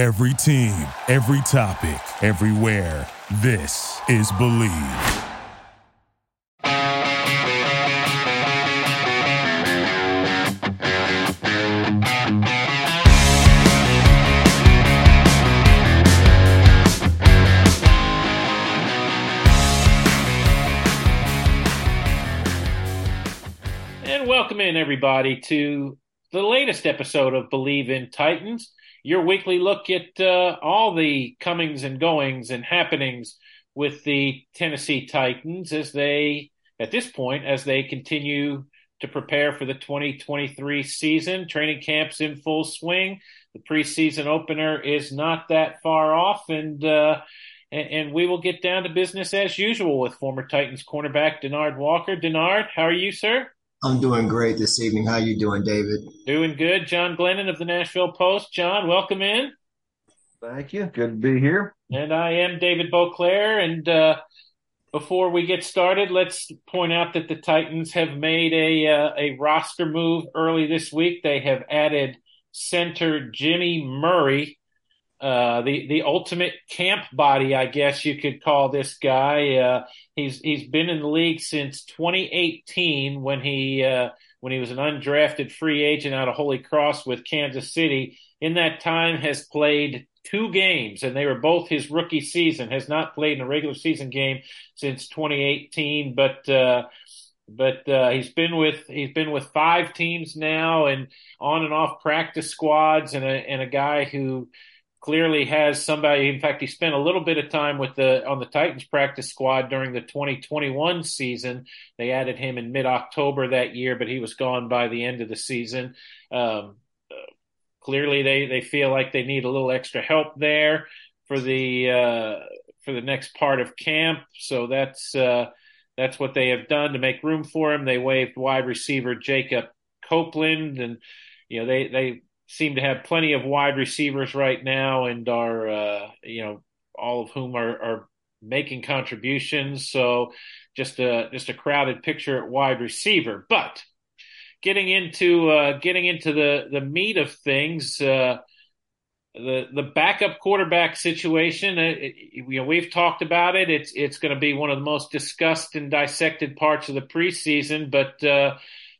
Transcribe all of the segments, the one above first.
Every team, every topic, everywhere. This is Believe. And welcome in, everybody, to the latest episode of Believe in Titans, your weekly look at uh, all the comings and goings and happenings with the Tennessee Titans as they, at this point, as they continue to prepare for the 2023 season. Training camp's in full swing. The preseason opener is not that far off, and uh, and, and we will get down to business as usual with former Titans cornerback Denard Walker. Denard, how are you, sir? I'm doing great this evening. How you doing, David? Doing good. John Glennon of the Nashville Post. John, welcome in. Thank you. Good to be here. And I am David Boclair. And uh, before we get started, let's point out that the Titans have made a uh, a roster move early this week. They have added center Jimmy Murray, uh, the the ultimate camp body, I guess you could call this guy. Uh, he's he's been in the league since 2018 when he uh, when he was an undrafted free agent out of Holy Cross with Kansas City. In that time, has played two games, and they were both his rookie season. Has not played in a regular season game since 2018, but. Uh, but uh, he's been with he's been with five teams now, and on and off practice squads, and a and a guy who clearly has somebody. In fact, he spent a little bit of time with the on the Titans practice squad during the 2021 season. They added him in mid October that year, but he was gone by the end of the season. Um, clearly, they they feel like they need a little extra help there for the uh, for the next part of camp. So that's uh, that's what they have done to make room for him. They waived wide receiver Jacob Copeland, and you know they they seem to have plenty of wide receivers right now and are, uh, you know, all of whom are, are making contributions. So just a, just a crowded picture at wide receiver, but getting into, uh, getting into the, the meat of things, uh, the the backup quarterback situation, uh, it, you know, we've talked about it. It's it's going to be one of the most discussed and dissected parts of the preseason. But uh,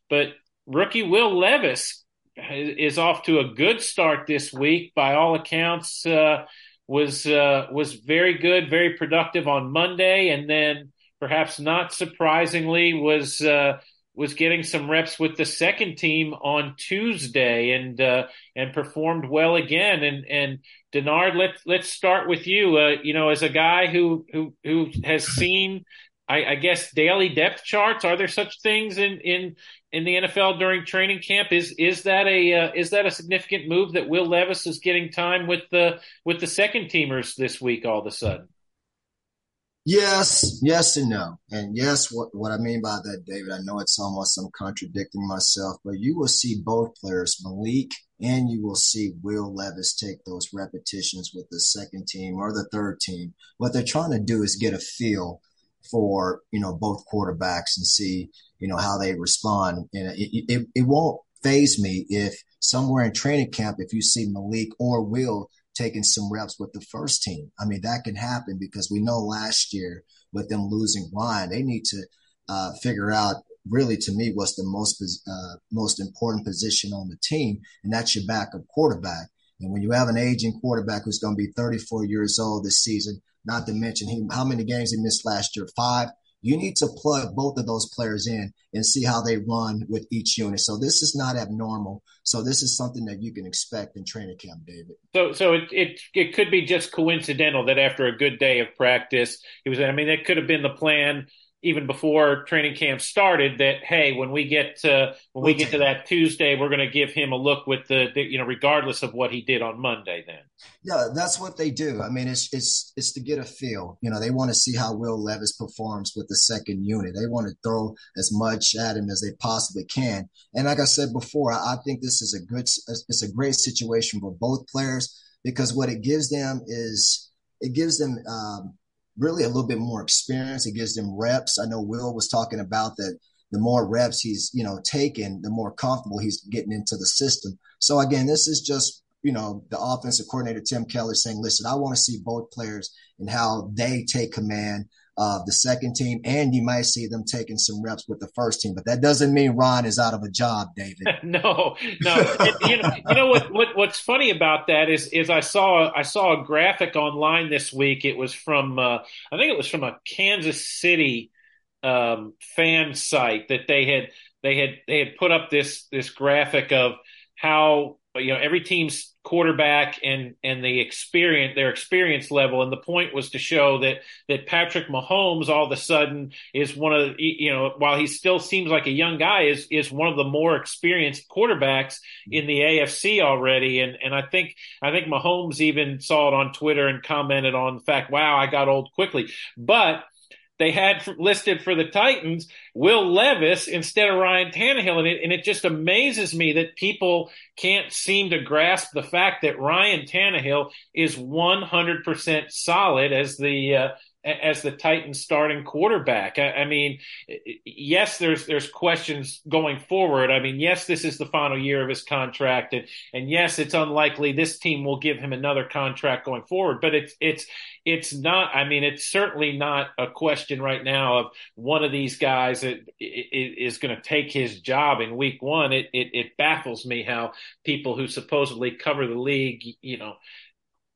but rookie Will Levis is off to a good start this week. By all accounts, uh, was uh, was very good, very productive on Monday, and then perhaps not surprisingly was uh, was getting some reps with the second team on Tuesday, and uh, and performed well again. And and Denard, let's let's start with you. Uh, you know, as a guy who who who has seen I, I, guess daily depth charts. Are there such things in in in the NFL during training camp? Is is that a uh, is that a significant move that Will Levis is getting time with the with the second teamers this week all of a sudden? Yes, yes, and no. And yes, what what I mean by that, David, I know it's almost I'm contradicting myself, but you will see both players, Malik and you will see Will Levis take those repetitions with the second team or the third team. What they're trying to do is get a feel for you know both quarterbacks and see you know how they respond. And it, it, it won't phase me if somewhere in training camp if you see Malik or Will taking some reps with the first team. I mean that can happen because we know last year with them losing Ryan, they need to uh, figure out really to me what's the most uh, most important position on the team, and that's your backup quarterback. And when you have an aging quarterback who's going to be 34 years old this season, not to mention he, how many games he missed last year, five. You need to plug both of those players in and see how they run with each unit. So this is not abnormal. So this is something that you can expect in training camp, David. So, so it it, it could be just coincidental that after a good day of practice, he was. I mean, that could have been the plan even before training camp started that hey when we get to when we get to that Tuesday we're going to give him a look with the, the, you know regardless of what he did on Monday then. Yeah that's what they do. I mean it's it's it's to get a feel. You know they want to see how Will Levis performs with the second unit. They want to throw as much at him as they possibly can. And like I said before I, think this is a good it's a great situation for both players because what it gives them is it gives them um, really a little bit more experience. It gives them reps. I know Will was talking about that the more reps he's, you know, taken, the more comfortable he's getting into the system. So again, this is just you know, the offensive coordinator, Tim Kelly, saying, listen, I want to see both players and how they take command of the second team, and you might see them taking some reps with the first team. But that doesn't mean Ron is out of a job, David. no, no. you know, you know what, what? What's funny about that is, is I saw I saw a graphic online this week. It was from uh, I think it was from a Kansas City um, fan site that they had they had they had put up this this graphic of how you know every team's quarterback and and the experience their experience level. And the point was to show that that Patrick Mahomes all of a sudden is one of the, you know while he still seems like a young guy is is one of the more experienced quarterbacks in the AFC already. And and I think I think Mahomes even saw it on Twitter and commented on the fact wow I got old quickly. But they had listed for the Titans Will Levis instead of Ryan Tannehill. And it, and it just amazes me that people can't seem to grasp the fact that Ryan Tannehill is 100% solid as the, uh, as the Titans starting quarterback. I, I, mean, yes, there's there's questions going forward. I mean, yes, this is the final year of his contract, and and yes, it's unlikely this team will give him another contract going forward. But it's it's it's not. I mean, it's certainly not a question right now of one of these guys that is going to take his job in week one. It, it it baffles me how people who supposedly cover the league, you know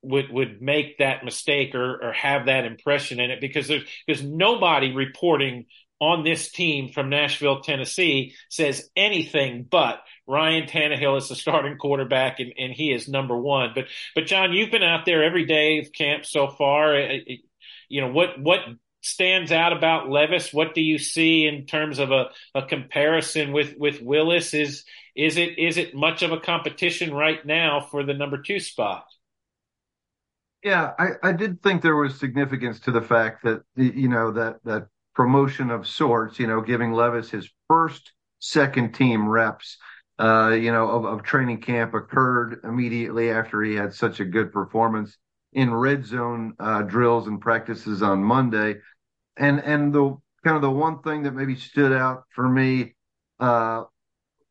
would would make that mistake or or have that impression in it because there's there's nobody reporting on this team from Nashville, Tennessee says anything but Ryan Tannehill is the starting quarterback and, and he is number one. But but John, you've been out there every day of camp so far. Uh, uh, you know what what stands out about Levis? What do you see in terms of a, a comparison with with Willis? Is is it is it much of a competition right now for the number two spot? Yeah, I, I did think there was significance to the fact that you know that that promotion of sorts, you know, giving Levis his first second team reps, uh, you know, of, of training camp occurred immediately after he had such a good performance in red zone uh, drills and practices on Monday, and and the kind of the one thing that maybe stood out for me, uh,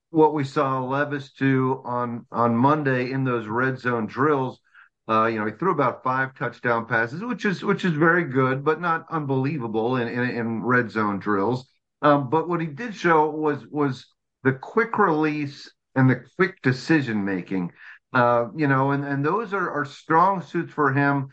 what we saw Levis do on on Monday in those red zone drills uh, you know, he threw about five touchdown passes, which is which is very good, but not unbelievable in in, in red zone drills. Um, but what he did show was was the quick release and the quick decision making. Uh, you know, and and those are, are strong suits for him.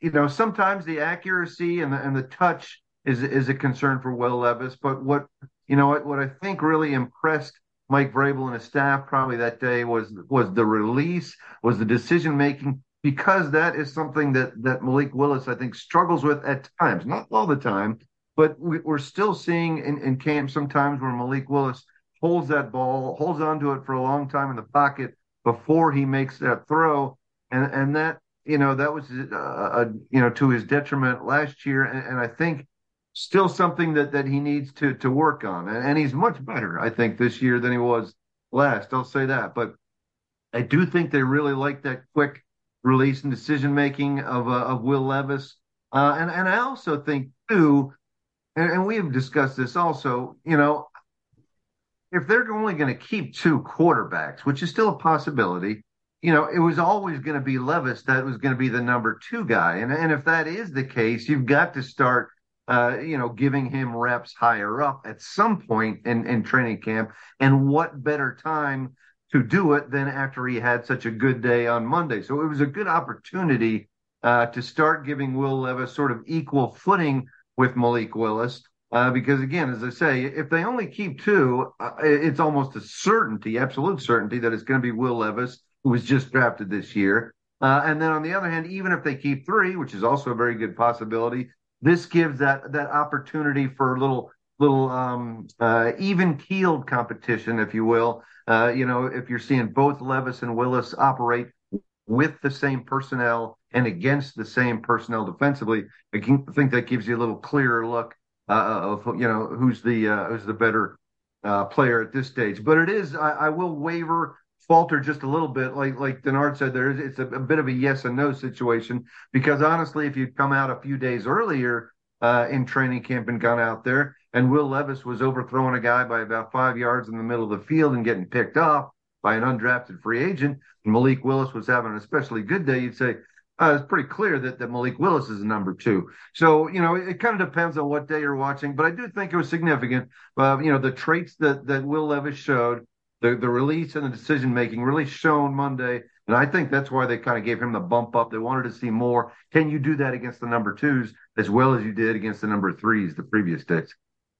You know, sometimes the accuracy and the and the touch is is a concern for Will Levis. But what you know what what I think really impressed Mike Vrabel and his staff probably that day was was the release, was the decision making, because that is something that that Malik Willis I think struggles with at times, not all the time, but we, are still seeing in, in camp sometimes where Malik Willis holds that ball, holds onto it for a long time in the pocket before he makes that throw, and and that you know that was uh, a, you know to his detriment last year, and, and, I think still something that that he needs to to work on, and, and he's much better I think this year than he was last. I'll say that, but I do think they really like that quick release and decision making of uh, of Will Levis. Uh, and and I also think too, and, and we have discussed this also. You know, if they're only going to keep two quarterbacks, which is still a possibility, you know, it was always going to be Levis that was going to be the number two guy. And and if that is the case, you've got to start. Uh, you know, giving him reps higher up at some point in, in training camp. And what better time to do it than after he had such a good day on Monday. So it was a good opportunity uh, to start giving Will Levis sort of equal footing with Malik Willis. Uh, because again, as I say, if they only keep two, uh, it's almost a certainty, absolute certainty, that it's going to be Will Levis, who was just drafted this year. Uh, and then on the other hand, even if they keep three, which is also a very good possibility, this gives that that opportunity for a little little um, uh, even keeled competition, if you will, uh, you know, if you're seeing both Levis and Willis operate with the same personnel and against the same personnel defensively, I think that gives you a little clearer look uh, of you know who's the uh, who's the better uh, player at this stage. But it is I, I, will waver, falter just a little bit, like like Denard said. There is it's a, a, bit of a yes and no situation because honestly, if you'd come out a few days earlier uh, in training camp and gone out there, and Will Levis was overthrowing a guy by about five yards in the middle of the field and getting picked off, by an undrafted free agent, and Malik Willis was having an especially good day, you'd say, uh, it's pretty clear that, that Malik Willis is a number two. So, you know, it, it, kind of depends on what day you're watching, but I do think it was significant. Uh, you know, the traits that, that Will Levis showed, the, the release and the decision making really shown Monday. And I think that's why they kind of gave him the bump up. They wanted to see more. Can you do that against the number twos as well as you did against the number threes the previous days?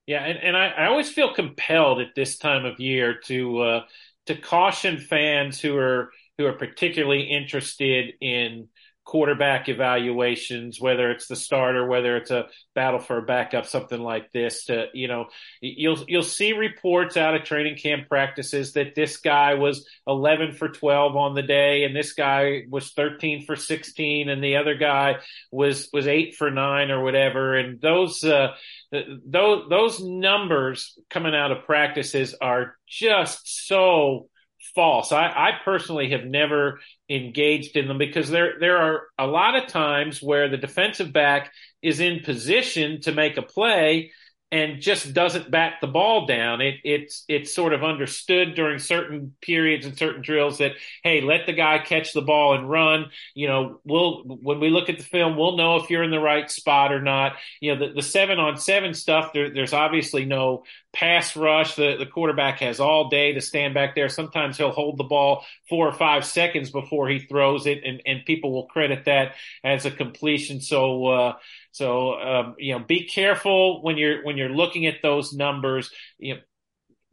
Yeah, and, and I, I always feel compelled at this time of year to uh, to caution fans who are who are particularly interested in quarterback evaluations, whether it's the starter, whether it's a battle for a backup, something like this. To you know, you'll you'll see reports out of training camp practices that this guy was 11 for 12 on the day, and this guy was 13 for 16, and the other guy was was eight for nine or whatever. And those uh, Uh, those those numbers coming out of practices are just so false. I, I personally have never engaged in them because there there are a lot of times where the defensive back is in position to make a play and just doesn't bat the ball down. It, it's it's sort of understood during certain periods and certain drills that hey, let the guy catch the ball and run. You know, we'll when we look at the film, we'll know if you're in the right spot or not. You know, the, the seven on seven stuff. There, there's obviously no pass rush. The the quarterback has all day to stand back there. Sometimes he'll hold the ball four or five seconds before he throws it, and and people will credit that as a completion. So. uh so um, you know, be careful when you're when you're looking at those numbers. You know,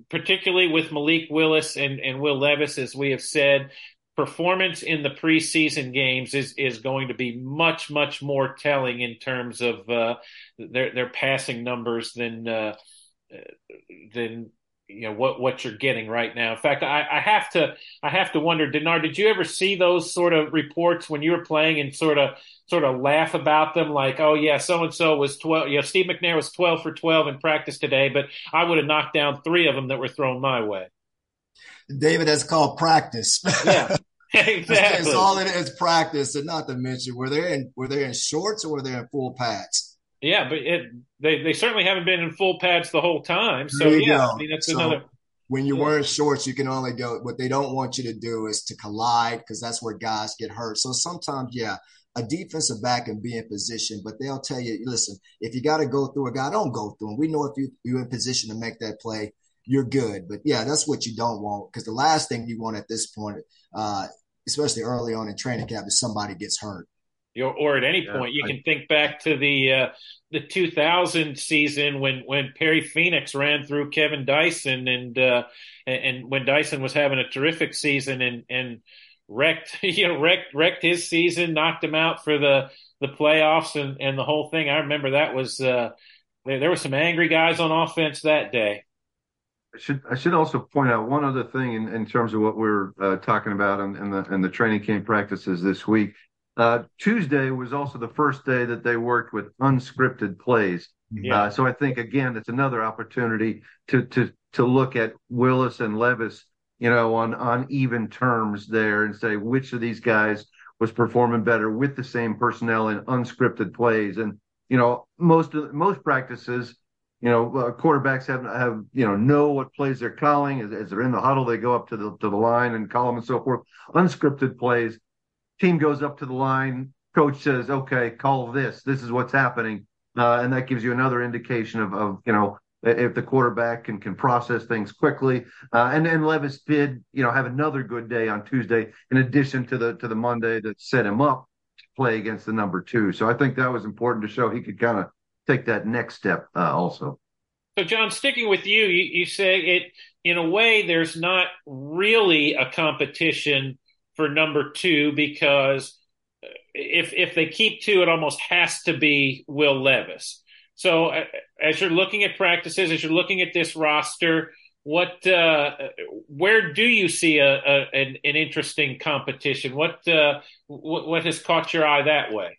particularly with Malik Willis and, and Will Levis, as we have said, performance in the preseason games is is going to be much much more telling in terms of uh, their their passing numbers than uh, than you know what what you're getting right now. In fact, I, I have to I have to wonder, Denard, did you ever see those sort of reports when you were playing and sort of sort of laugh about them, like, oh yeah, so and so was twelve. You know, Steve McNair was twelve for twelve in practice today, but I would have knocked down three of them that were thrown my way. David, that's called practice. Yeah. exactly. It's all in it is practice, and not to mention were they in were they in shorts or were they in full pads? Yeah, but it, they they certainly haven't been in full pads the whole time. So yeah, go. I mean that's so another. When you're wearing shorts, you can only go. What they don't want you to do is to collide because that's where guys get hurt. So sometimes, yeah, a defensive back can be in position, but they'll tell you, listen, if you got to go through a guy, don't go through him. We know if you, you're in position to make that play, you're good. But yeah, that's what you don't want because the last thing you want at this point, uh, especially early on in training camp, is somebody gets hurt or at any point. You can think back to the uh, the 2000 season when when Perry Phenix ran through Kevin Dyson and uh, and when Dyson was having a terrific season and and wrecked you know wrecked wrecked his season, knocked him out for the the playoffs and and the whole thing. I remember that was uh, there, there were some angry guys on offense that day. I should I should also point out one other thing in, in terms of what we're uh, talking about in, in the in the training camp practices this week. Uh, Tuesday was also the first day that they worked with unscripted plays. Yeah. Uh, so I think again, it's another opportunity to to to look at Willis and Levis, you know, on on even terms there and say which of these guys was performing better with the same personnel in unscripted plays. And you know, most of most practices, you know, uh, quarterbacks have have you know know what plays they're calling as, as they're in the huddle. They go up to the to the line and call them and so forth. Unscripted plays team goes up to the line. Coach says, "Okay, call this. This is what's happening," uh, and that gives you another indication of, of you know if the quarterback can can process things quickly. Uh, and and Levis did you know have another good day on Tuesday in addition to the to the Monday that set him up to play against the number two. So I think that was important to show he could kind of take that next step uh, also. So John, sticking with you, you, you say it in a way. There's not really a competition for number two because if if they keep two, it almost has to be Will Levis. So uh, as you're looking at practices, as you're looking at this roster, what uh, where do you see a, a an, an, interesting competition? What, uh, what what has caught your eye that way?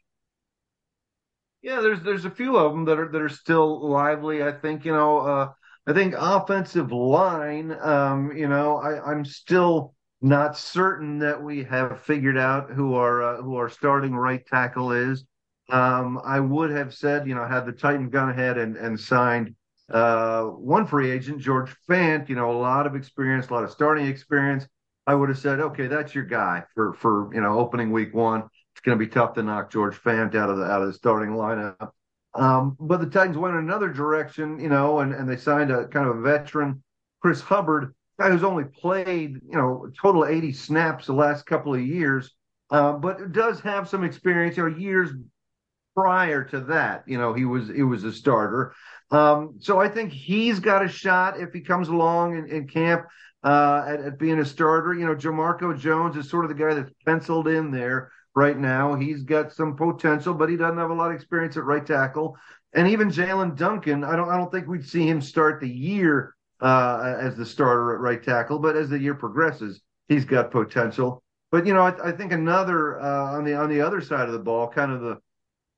Yeah, there's there's a few of them that are that are still lively. I think you know. Uh, I think offensive line. Um, you know, I, I'm still not certain that we have figured out who our uh, who our starting right tackle is. Um, I would have said, you know, had the Titan gone ahead and, and signed uh, one free agent, George Fant, you know, a lot of experience, a lot of starting experience. I would have said, okay, that's your guy for for you know opening week one. It's going to be tough to knock George Fant out of the out of the starting lineup. Um, but the Titans went in another direction, you know, and, and they signed a kind of a veteran, Chris Hubbard, guy who's only played, you know, total 80 snaps the last couple of years, uh, but does have some experience, know, years prior to that, you know, he was he was a starter. Um, so I think he's got a shot if he comes along in, in camp uh, at, at, being a starter. You know, Jamarco Jones is sort of the guy that's penciled in there right now. He's got some potential, but he doesn't have a lot of experience at right tackle. And even Jaelyn Duncan, I don't I don't think we'd see him start the year uh, as the starter at right tackle, but as the year progresses, he's got potential. But you know, I, I think another uh, on the on the other side of the ball, kind of the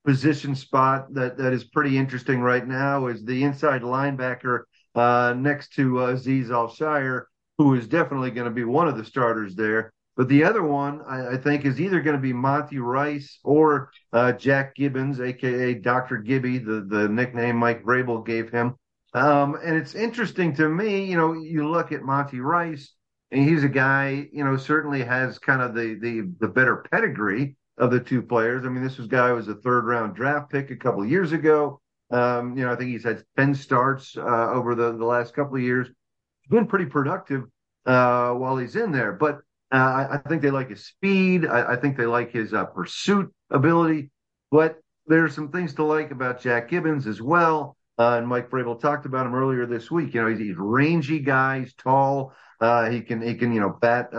position spot that that is pretty interesting right now is the inside linebacker uh, next to uh, Azeez Al-Shaair, who is definitely going to be one of the starters there. But the other one, I, I think, is either going to be Monty Rice or uh, Jack Gibbens, aka Doctor Gibby, the the nickname Mike Vrabel gave him. Um, and it's interesting to me, you know, you look at Monty Rice, and he's a guy, you know, certainly has kind of the the the better pedigree of the two players. I mean, this was guy was a third round draft pick a couple years ago. Um, you know, I think he's had 10 starts uh, over the, the last couple of years. He's been pretty productive uh, while he's in there. But uh, I, I, think they like his speed. I, I think they like his uh, pursuit ability. But there's some things to like about Jack Gibbens as well. Uh, and Mike Vrabel talked about him earlier this week. You know, he's, he's rangy guy. He's tall. Uh, he can he can you know bat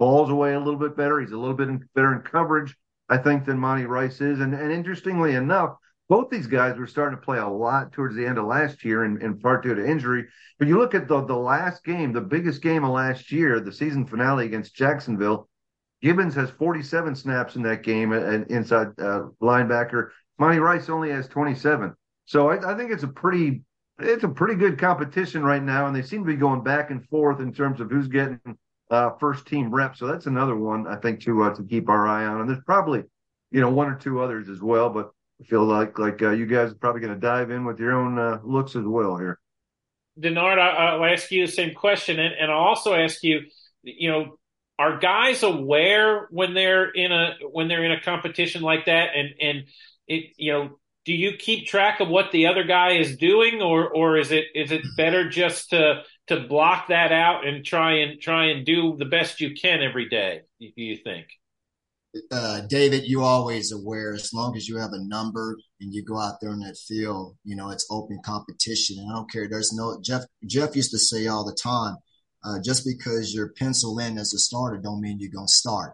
balls away a little bit better. He's a little bit in, better in coverage, I think, than Monty Rice is. And, and interestingly enough, both these guys were starting to play a lot towards the end of last year, in, in part due to injury. But you look at the the last game, the biggest game of last year, the season finale against Jacksonville. Gibbens has 47 snaps in that game, an inside uh, linebacker. Monty Rice only has 27. So I, I think it's a pretty it's a pretty good competition right now, and they seem to be going back and forth in terms of who's getting uh, first team reps. So that's another one I think to uh, to keep our eye on. And there's probably you know one or two others as well, but I feel like like uh, you guys are probably going to dive in with your own uh, looks as well here. Denard, I, will ask you the same question, and, and I'll also ask you, you know, are guys aware when they're in a when they're in a competition like that, and and it you know do you keep track of what the other guy is doing or or is it is it better just to to block that out and try and try and do the best you can every day do you think uh, David, you always aware as long as you have a number and you go out there in that field, you know, it's open competition. And I don't care. There's no Jeff Jeff used to say all the time, uh, just because you're penciled in as a starter don't mean you're gonna start.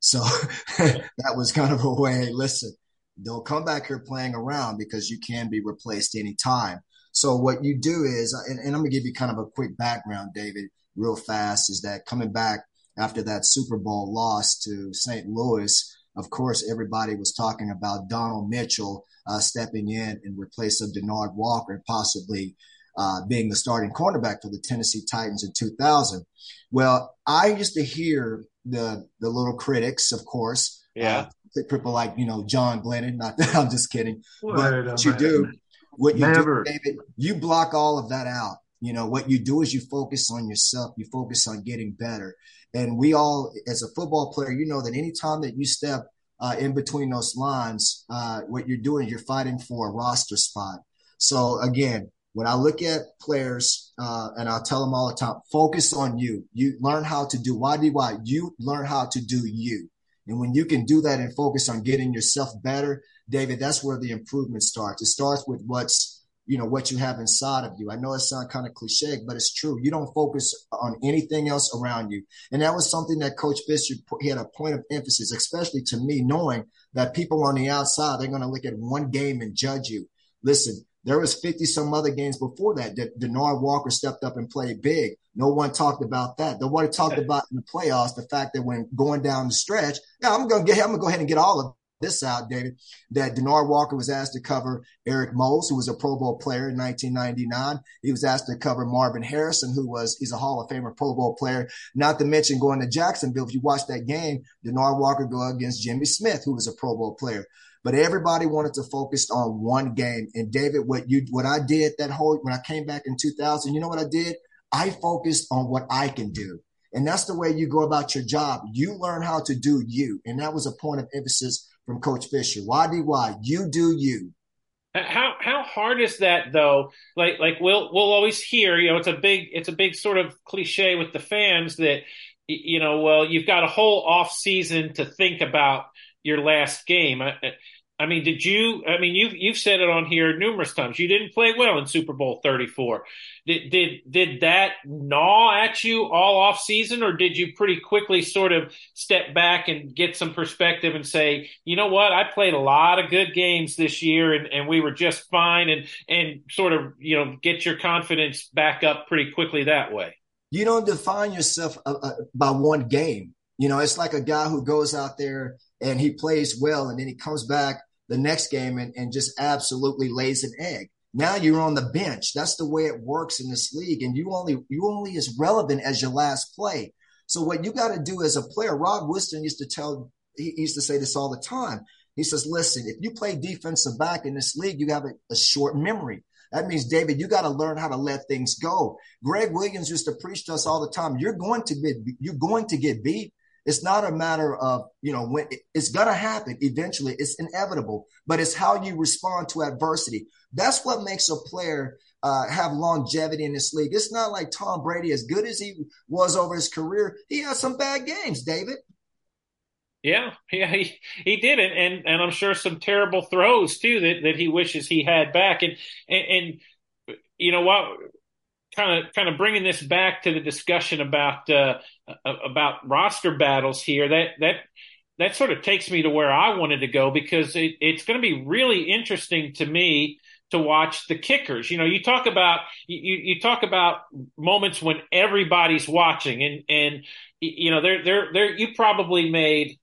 So that was kind of a way, listen, don't come back here playing around because you can be replaced anytime. So what you do is, and, and I'm gonna give you kind of a quick background, David, real fast, is that coming back after that Super Bowl loss to St. Louis, of course, everybody was talking about Donald Mitchell uh, stepping in in replace of Denard Walker and possibly uh, being the starting cornerback for the Tennessee Titans in 2000. Well, I used to hear the the little critics, of course, yeah, uh, people like you know John Glennon. Not that I'm just kidding, but what you do, what you Never. do, David, you block all of that out. You know what you do is you focus on yourself. You focus on getting better. And we all, as a football player, you know that anytime that you step uh, in between those lines, uh, what you're doing, you're fighting for a roster spot. So again, when I look at players, uh, and I'll tell them all the time, focus on you. You learn how to do why do why you learn how to do you. And when you can do that and focus on getting yourself better, David, that's where the improvement starts. It starts with what's you know what you have inside of you. I know it sounds kind of cliche, but it's true. You don't focus on anything else around you, and that was something that Coach Fisher he had a point of emphasis, especially to me, knowing that people on the outside they're going to look at one game and judge you. Listen, there was 50 some other games before that that Denard Walker stepped up and played big. No one talked about that. Nobody talked about in the playoffs the fact that when going down the stretch, yeah, I'm gonna get I'm gonna go ahead and get all of this out, David, that Denard Walker was asked to cover Eric Moulds, who was a Pro Bowl player in 1999. He was asked to cover Marvin Harrison, who was he's a Hall of Famer Pro Bowl player. Not to mention going to Jacksonville. If you watch that game, Denard Walker go against Jimmy Smith, who was a Pro Bowl player. But everybody wanted to focus on one game. And David, what you what I did that whole when I came back in 2000, you know what I did? I focused on what I can do. And that's the way you go about your job. You learn how to do you. And that was a point of emphasis from Coach Fisher. Why do why? You do you. How how hard is that though? Like like we'll we'll always hear, you know, it's a big it's a big sort of cliche with the fans that you know, well, you've got a whole off season to think about your last game. I mean, did you? I mean, you've you've said it on here numerous times. You didn't play well in Super Bowl Thirty Four. Did did did that gnaw at you all off season, or did you pretty quickly sort of step back and get some perspective and say, you know what, I played a lot of good games this year, and, and we were just fine, and and sort of you know get your confidence back up pretty quickly that way. You don't define yourself uh, uh, by one game. You know, it's like a guy who goes out there and he plays well, and then he comes back the next game and, and just absolutely lays an egg. Now you're on the bench. That's the way it works in this league. And you only you only as relevant as your last play. So what you got to do as a player, Rod Woodson used to tell he used to say this all the time. He says, listen, if you play defensive back in this league, you have a, a short memory. That means, David, you got to learn how to let things go. Gregg Williams used to preach to us all the time. You're going to be, you're going to get beat. It's not a matter of, you know, when it's going to happen eventually. It's inevitable, but it's how you respond to adversity. That's what makes a player uh, have longevity in this league. It's not like Tom Brady, as good as he was over his career, he had some bad games, David. Yeah, yeah, he, he did it, and and I'm sure some terrible throws too that, that he wishes he had back. And and, and you know what, kind of kind of bringing this back to the discussion about uh, about roster battles here. That that that sort of takes me to where I wanted to go because it, it's going to be really interesting to me to watch the kickers. You know, you talk about you, you talk about moments when everybody's watching, and and you know, there there there you probably made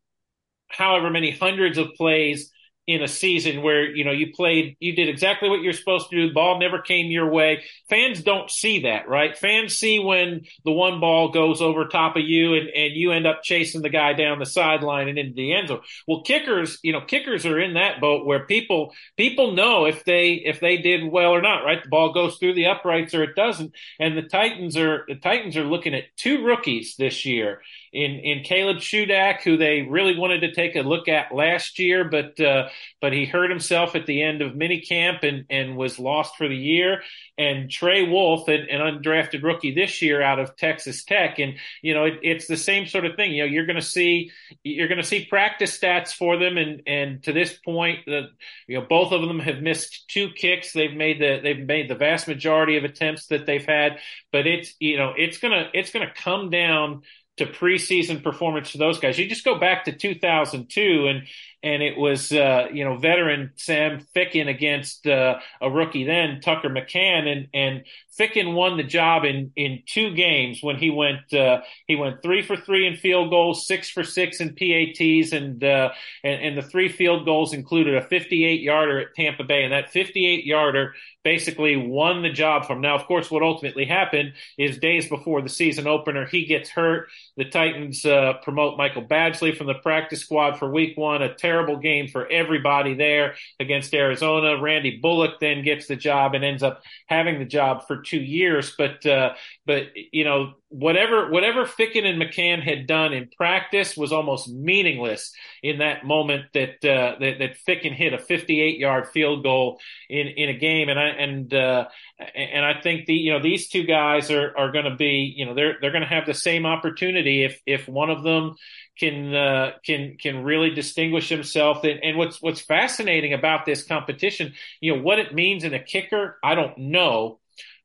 however many hundreds of plays in a season where you know you played you did exactly what you're supposed to do. The ball never came your way. Fans don't see that right? Fans see when the one ball goes over top of you and, and you end up chasing the guy down the sideline and into the end zone. Well kickers you know kickers are in that boat where people people know if they if they did well or not right? The ball goes through the uprights or it doesn't. And the titans are the titans are looking at two rookies this year in in Caleb Shudak, who they really wanted to take a look at last year, but uh, but he hurt himself at the end of minicamp and and was lost for the year. And Trey Wolff, an, an undrafted rookie this year out of Texas Tech, and you know it, it's the same sort of thing. You know, you're going to see you're going to see practice stats for them, and and to this point, the you know both of them have missed two kicks. They've made the they've made the vast majority of attempts that they've had, but it's you know it's gonna it's gonna come down to preseason performance for those guys. You just go back to 2002 and and it was uh, you know veteran Sam Ficken against uh, a rookie then Tucker McCann and and Ficken won the job in in two games when he went uh, he went three for three in field goals, six for six in PATs, and uh, and, and the three field goals included a 58 yarder at Tampa Bay, and that 58 yarder basically won the job from. Now, of course, what ultimately happened is days before the season opener, he gets hurt. The Titans uh, promote Michael Badgley from the practice squad for Week One. A terrible game for everybody there against Arizona. Randy Bullock then gets the job and ends up having the job for two years. But uh, but you know whatever whatever Ficken and McCann had done in practice was almost meaningless in that moment that uh, that, that Ficken hit a 58 yard field goal in in a game. And I and uh, and I think the you know these two guys are are going to be you know they're they're going to have the same opportunity if if one of them can uh, can can really distinguish himself. And, and what's what's fascinating about this competition, you know, what it means in a kicker, I don't know,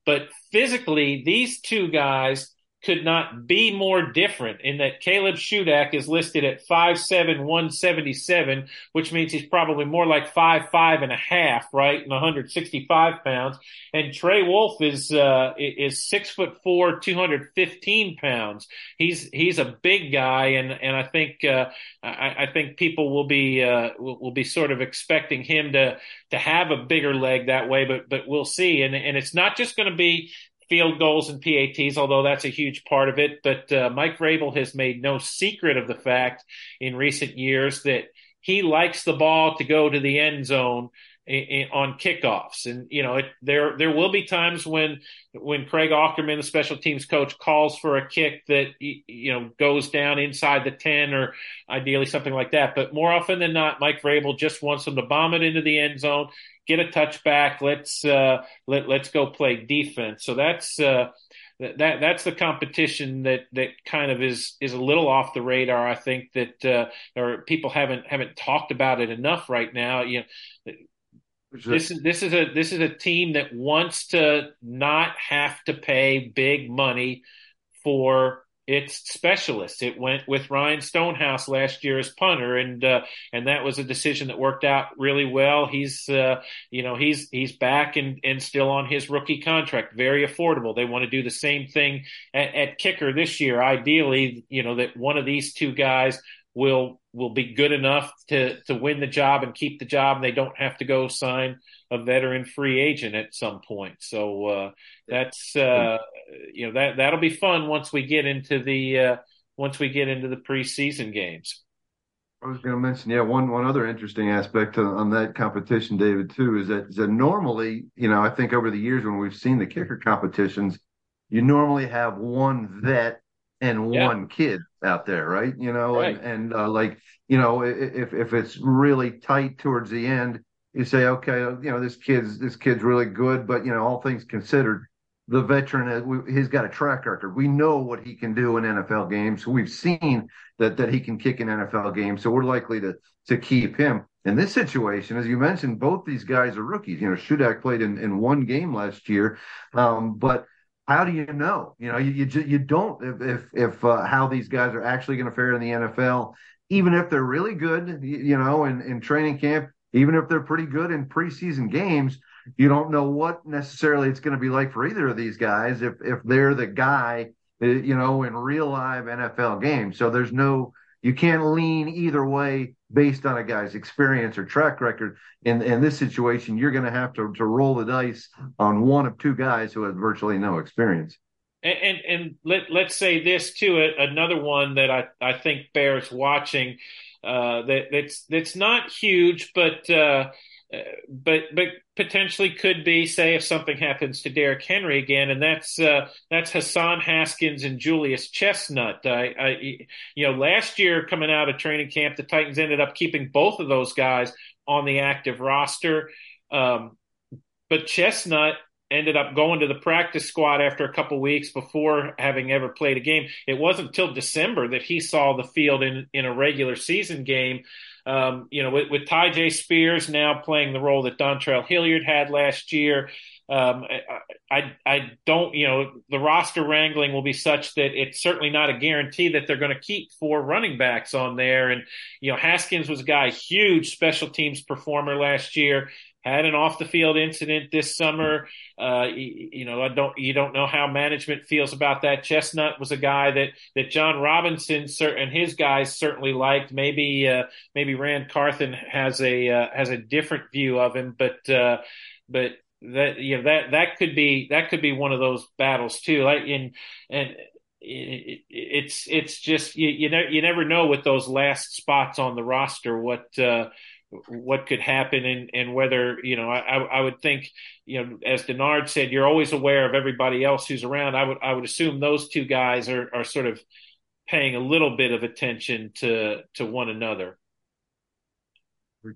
but physically, these two guys could not be more different in that Caleb Shudak is listed at 5'7", 177, which means he's probably more like five five and a half, right, and 165 pounds. And Trey Wolff is uh, is six foot four, 215 pounds. He's he's a big guy, and and I think uh, I, I, think people will be uh, will, will be sort of expecting him to to have a bigger leg that way, but but we'll see. And and it's not just going to be field goals and PATs, although that's a huge part of it. But uh, Mike Vrabel has made no secret of the fact in recent years that he likes the ball to go to the end zone on kickoffs. And you know, it, there there will be times when when Craig Aukerman, the special teams coach, calls for a kick that you know goes down inside the ten or ideally something like that. But more often than not, Mike Vrabel just wants them to bomb it into the end zone, get a touchback. Let's uh, let let's go play defense. So that's. Uh, that that's the competition that that kind of is is a little off the radar. I think that uh, or people haven't haven't talked about it enough right now. You know, this is this is a this is a team that wants to not have to pay big money for its specialists. It went with Ryan Stonehouse last year as punter, and uh, and that was a decision that worked out really well. He's uh, you know he's he's back and and still on his rookie contract, very affordable. They want to do the same thing at, at kicker this year. Ideally, you know that one of these two guys will will be good enough to to win the job and keep the job. And they don't have to go sign a veteran free agent at some point. So uh, that's uh, you know that that'll be fun once we get into the uh, once we get into the preseason games. I was going to mention, yeah, one one other interesting aspect on, on that competition, David, too, is that, is that normally, you know, I think over the years when we've seen the kicker competitions, you normally have one vet and yeah. one kid out there, right? You know, right. and, and uh, like you know, if if it's really tight towards the end, you say, okay, you know, this kid's this kid's really good, but you know, all things considered, the veteran he's got a track record. We know what he can do in NFL games. We've seen that that he can kick in NFL games, so we're likely to to keep him. In this situation, as you mentioned, both these guys are rookies. You know, Shudak played in, in one game last year, um, but how do you know? You know, you you, you don't if if, if uh, how these guys are actually going to fare in the NFL, even if they're really good, you, you know, in in training camp, even if they're pretty good in preseason games, you don't know what necessarily it's going to be like for either of these guys if if they're the guy, uh, you know, in real live NFL games. So there's no you can't lean either way based on a guy's experience or track record. In in this situation, you're going to have to to roll the dice on one of two guys who has virtually no experience. And and, and let let's say this too. Another one that I I think bears watching. Uh, that that's that's not huge, but uh, but but potentially could be say if something happens to Derrick Henry again, and that's uh, that's Hassan Haskins and Julius Chestnut. I, I, you know last year coming out of training camp, the Titans ended up keeping both of those guys on the active roster, um, but Chestnut ended up going to the practice squad after a couple weeks before having ever played a game. It wasn't until December that he saw the field in in a regular season game. Um, you know, with, with Tyjae Spears now playing the role that Dontrell Hilliard had last year, um, I, I, I don't, you know, the roster wrangling will be such that it's certainly not a guarantee that they're going to keep four running backs on there. And, you know, Haskins was a guy, huge special teams performer last year had an off the field incident this summer. Uh, you, know, I don't, you don't know how management feels about that. Chestnut was a guy that, that Jon Robinson and his guys certainly liked. Maybe, uh, maybe Ran Carthon has a, uh, has a different view of him, but, uh, but that, you know, that, that could be, that could be one of those battles too. Like in, and, it's it's just you you, ne- you never know with those last spots on the roster what uh, what could happen and, and whether, you know, I, I would think, you know, as Denard said, you're always aware of everybody else who's around. I would, I would assume those two guys are, are sort of paying a little bit of attention to, to one another.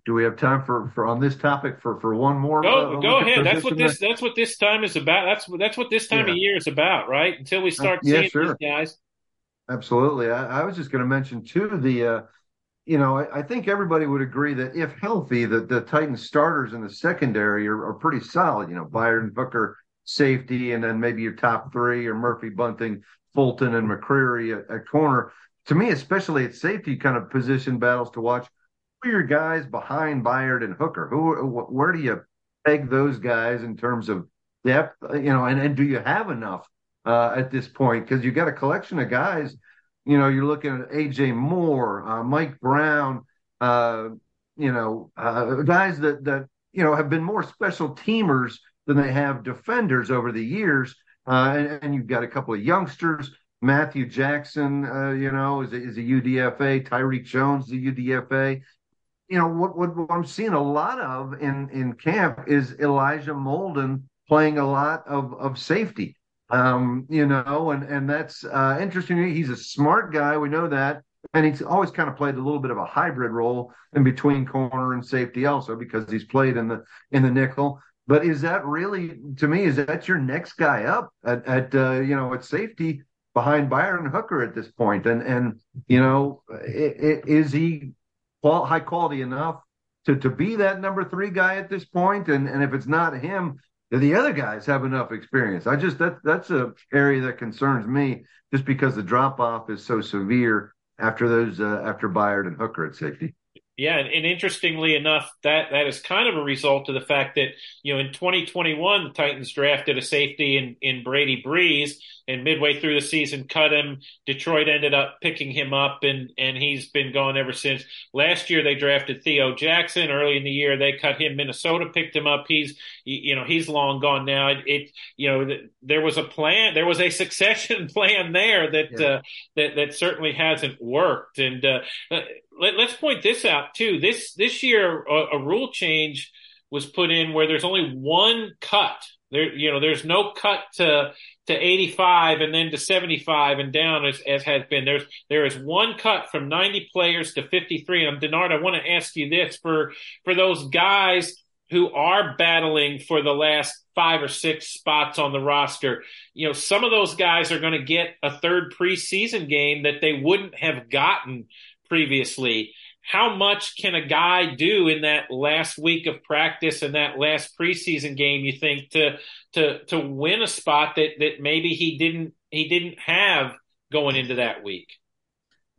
Do we have time for, for on this topic for, for one more? Go, uh, go ahead. That's what this, that's what this time is about. That's, that's what this time yeah. of year is about, right? Until we start uh, yeah, seeing sure. these guys. Absolutely. I, I was just going to mention too, the, uh, you know, I, I, think everybody would agree that if healthy, the, the Titans starters in the secondary are, are pretty solid. You know, Byron Hooker, safety, and then maybe your top three or Murphy Bunting, Fulton, and McCreary at, at corner. To me, especially at safety kind of position battles to watch, who are your guys behind Byard and Hooker? Who, where do you peg those guys in terms of depth? You know, and, and do you have enough uh, at this point? Because you got a collection of guys – you know, you're looking at AJ Moore, uh, Mike Brown, uh, you know, uh, guys that that you know have been more special teamers than they have defenders over the years. Uh, and, and, you've got a couple of youngsters. Matthew Jackson, uh, you know, is a, is a UDFA. Tyreque Jones, the UDFA. you know what, what, what I'm seeing a lot of in in camp is Elijah Molden playing a lot of of safety. Um, you know, and and that's uh, interesting. He's a smart guy. We know that, and he's always kind of played a little bit of a hybrid role in between corner and safety, also because he's played in the in the nickel. But is that really, to me, is that your next guy up at, at uh, you know at safety behind Byron Hooker at this point? And and you know, it, it, is he high quality enough to to be that number three guy at this point? And and if it's not him, the other guys have enough experience? I just that that's a area that concerns me, just because the drop off is so severe after those uh, after Byard and Hooker at safety. Yeah, and, and, interestingly enough, that that is kind of a result of the fact that you know in 2021 the Titans drafted a safety in in Brady Breeze, and midway through the season cut him. Detroit ended up picking him up, and and he's been gone ever since. Last year they drafted Theo Jackson. Early in the year they cut him. Minnesota picked him up. He's you know he's long gone now. It, it you know there was a plan, there was a succession plan there that yeah. uh, that that certainly hasn't worked, and. Uh, let, us point this out too. This this year, a, a, rule change was put in where there's only one cut. There, you know, there's no cut to to 85 and then to 75 and down as, as has been. There's there is one cut from 90 players to 53. And Denard, I want to ask you this for for those guys who are battling for the last five or six spots on the roster. You know, some of those guys are going to get a third preseason game that they wouldn't have gotten previously. How much can a guy do in that last week of practice and that last preseason game? You think to to to win a spot that that maybe he didn't he didn't have going into that week?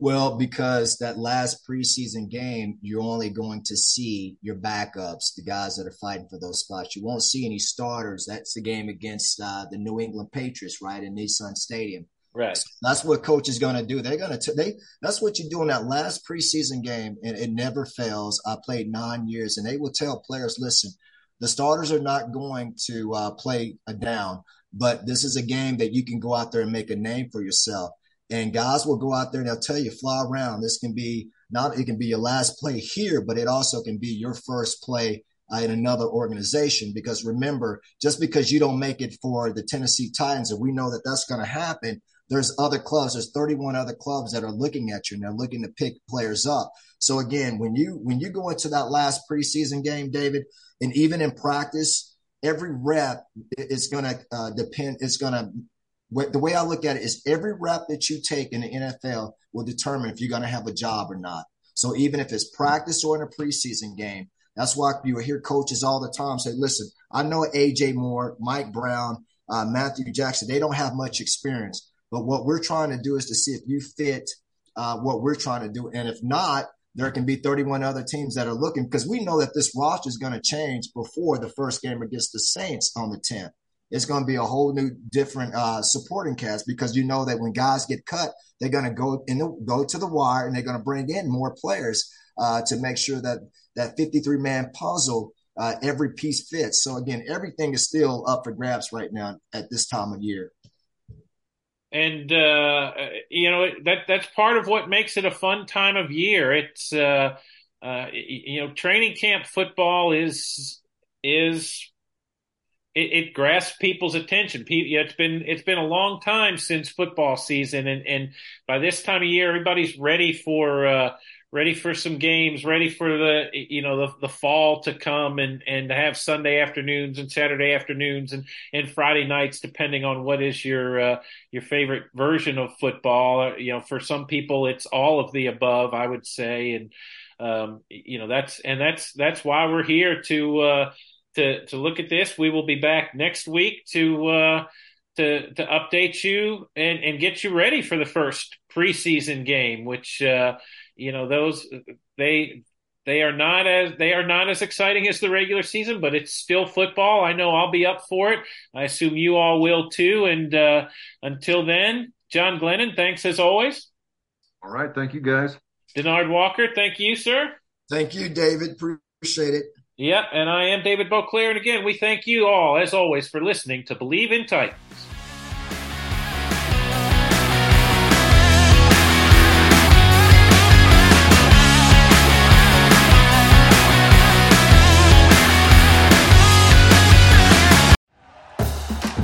Well, because that last preseason game, you're only going to see your backups, the guys that are fighting for those spots. You won't see any starters. That's the game against uh, the New England Patriots, right, in Nissan Stadium. Right. That's what coach is going to do. They're going to they. That's what you do in that last preseason game, and it never fails. I played nine years, and they will tell players, listen, the starters are not going to uh, play a down, but this is a game that you can go out there and make a name for yourself. And guys will go out there and they'll tell you, fly around. This can be not it can be your last play here, but it also can be your first play uh, in another organization. Because remember, just because you don't make it for the Tennessee Titans, and we know that that's going to happen, there's other clubs there's 31 other clubs that are looking at you and they're looking to pick players up. So again when you when you go into that last preseason game david and even in practice every rep is going to uh, depend it's going to the way i look at it is every rep that you take in the nfl will determine if you're going to have a job or not. So even if it's practice or in a preseason game that's why you hear coaches all the time say listen i know aj moore mike brown uh, matthew jackson they don't have much experience but what we're trying to do is to see if you fit uh, what we're trying to do. And if not, there can be 31 other teams that are looking because we know that this roster is going to change before the first game against the Saints on the 10th. It's going to be a whole new different uh, supporting cast because you know that when guys get cut, they're going to go in the, go to the wire and they're going to bring in more players uh, to make sure that that 53 man puzzle uh, every piece fits. So again, everything is still up for grabs right now at this time of year and uh, you know that that's part of what makes it a fun time of year. It's uh, uh, you know training camp football is is it, it grasps people's attention. It's been it's been a long time since football season, and and by this time of year, everybody's ready for uh, ready for some games, ready for the you know the the fall to come and and to have Sunday afternoons and Saturday afternoons and and Friday nights depending on what is your uh, your favorite version of football. Uh, you know, for some people it's all of the above, I would say, and um, you know that's and that's that's why we're here to uh, to to look at this. We will be back next week to. Uh, to, to update you and, and get you ready for the first preseason game, which uh, you know those they they are not as they are not as exciting as the regular season, but it's still football. I know I'll be up for it. I assume you all will too. And uh, until then, John Glennon, thanks as always. All right, thank you guys. Denard Walker, thank you, sir. Thank you, David. Appreciate it. Yep, and I am David Boclair, and again, we thank you all, as always, for listening to Bleav in Titans.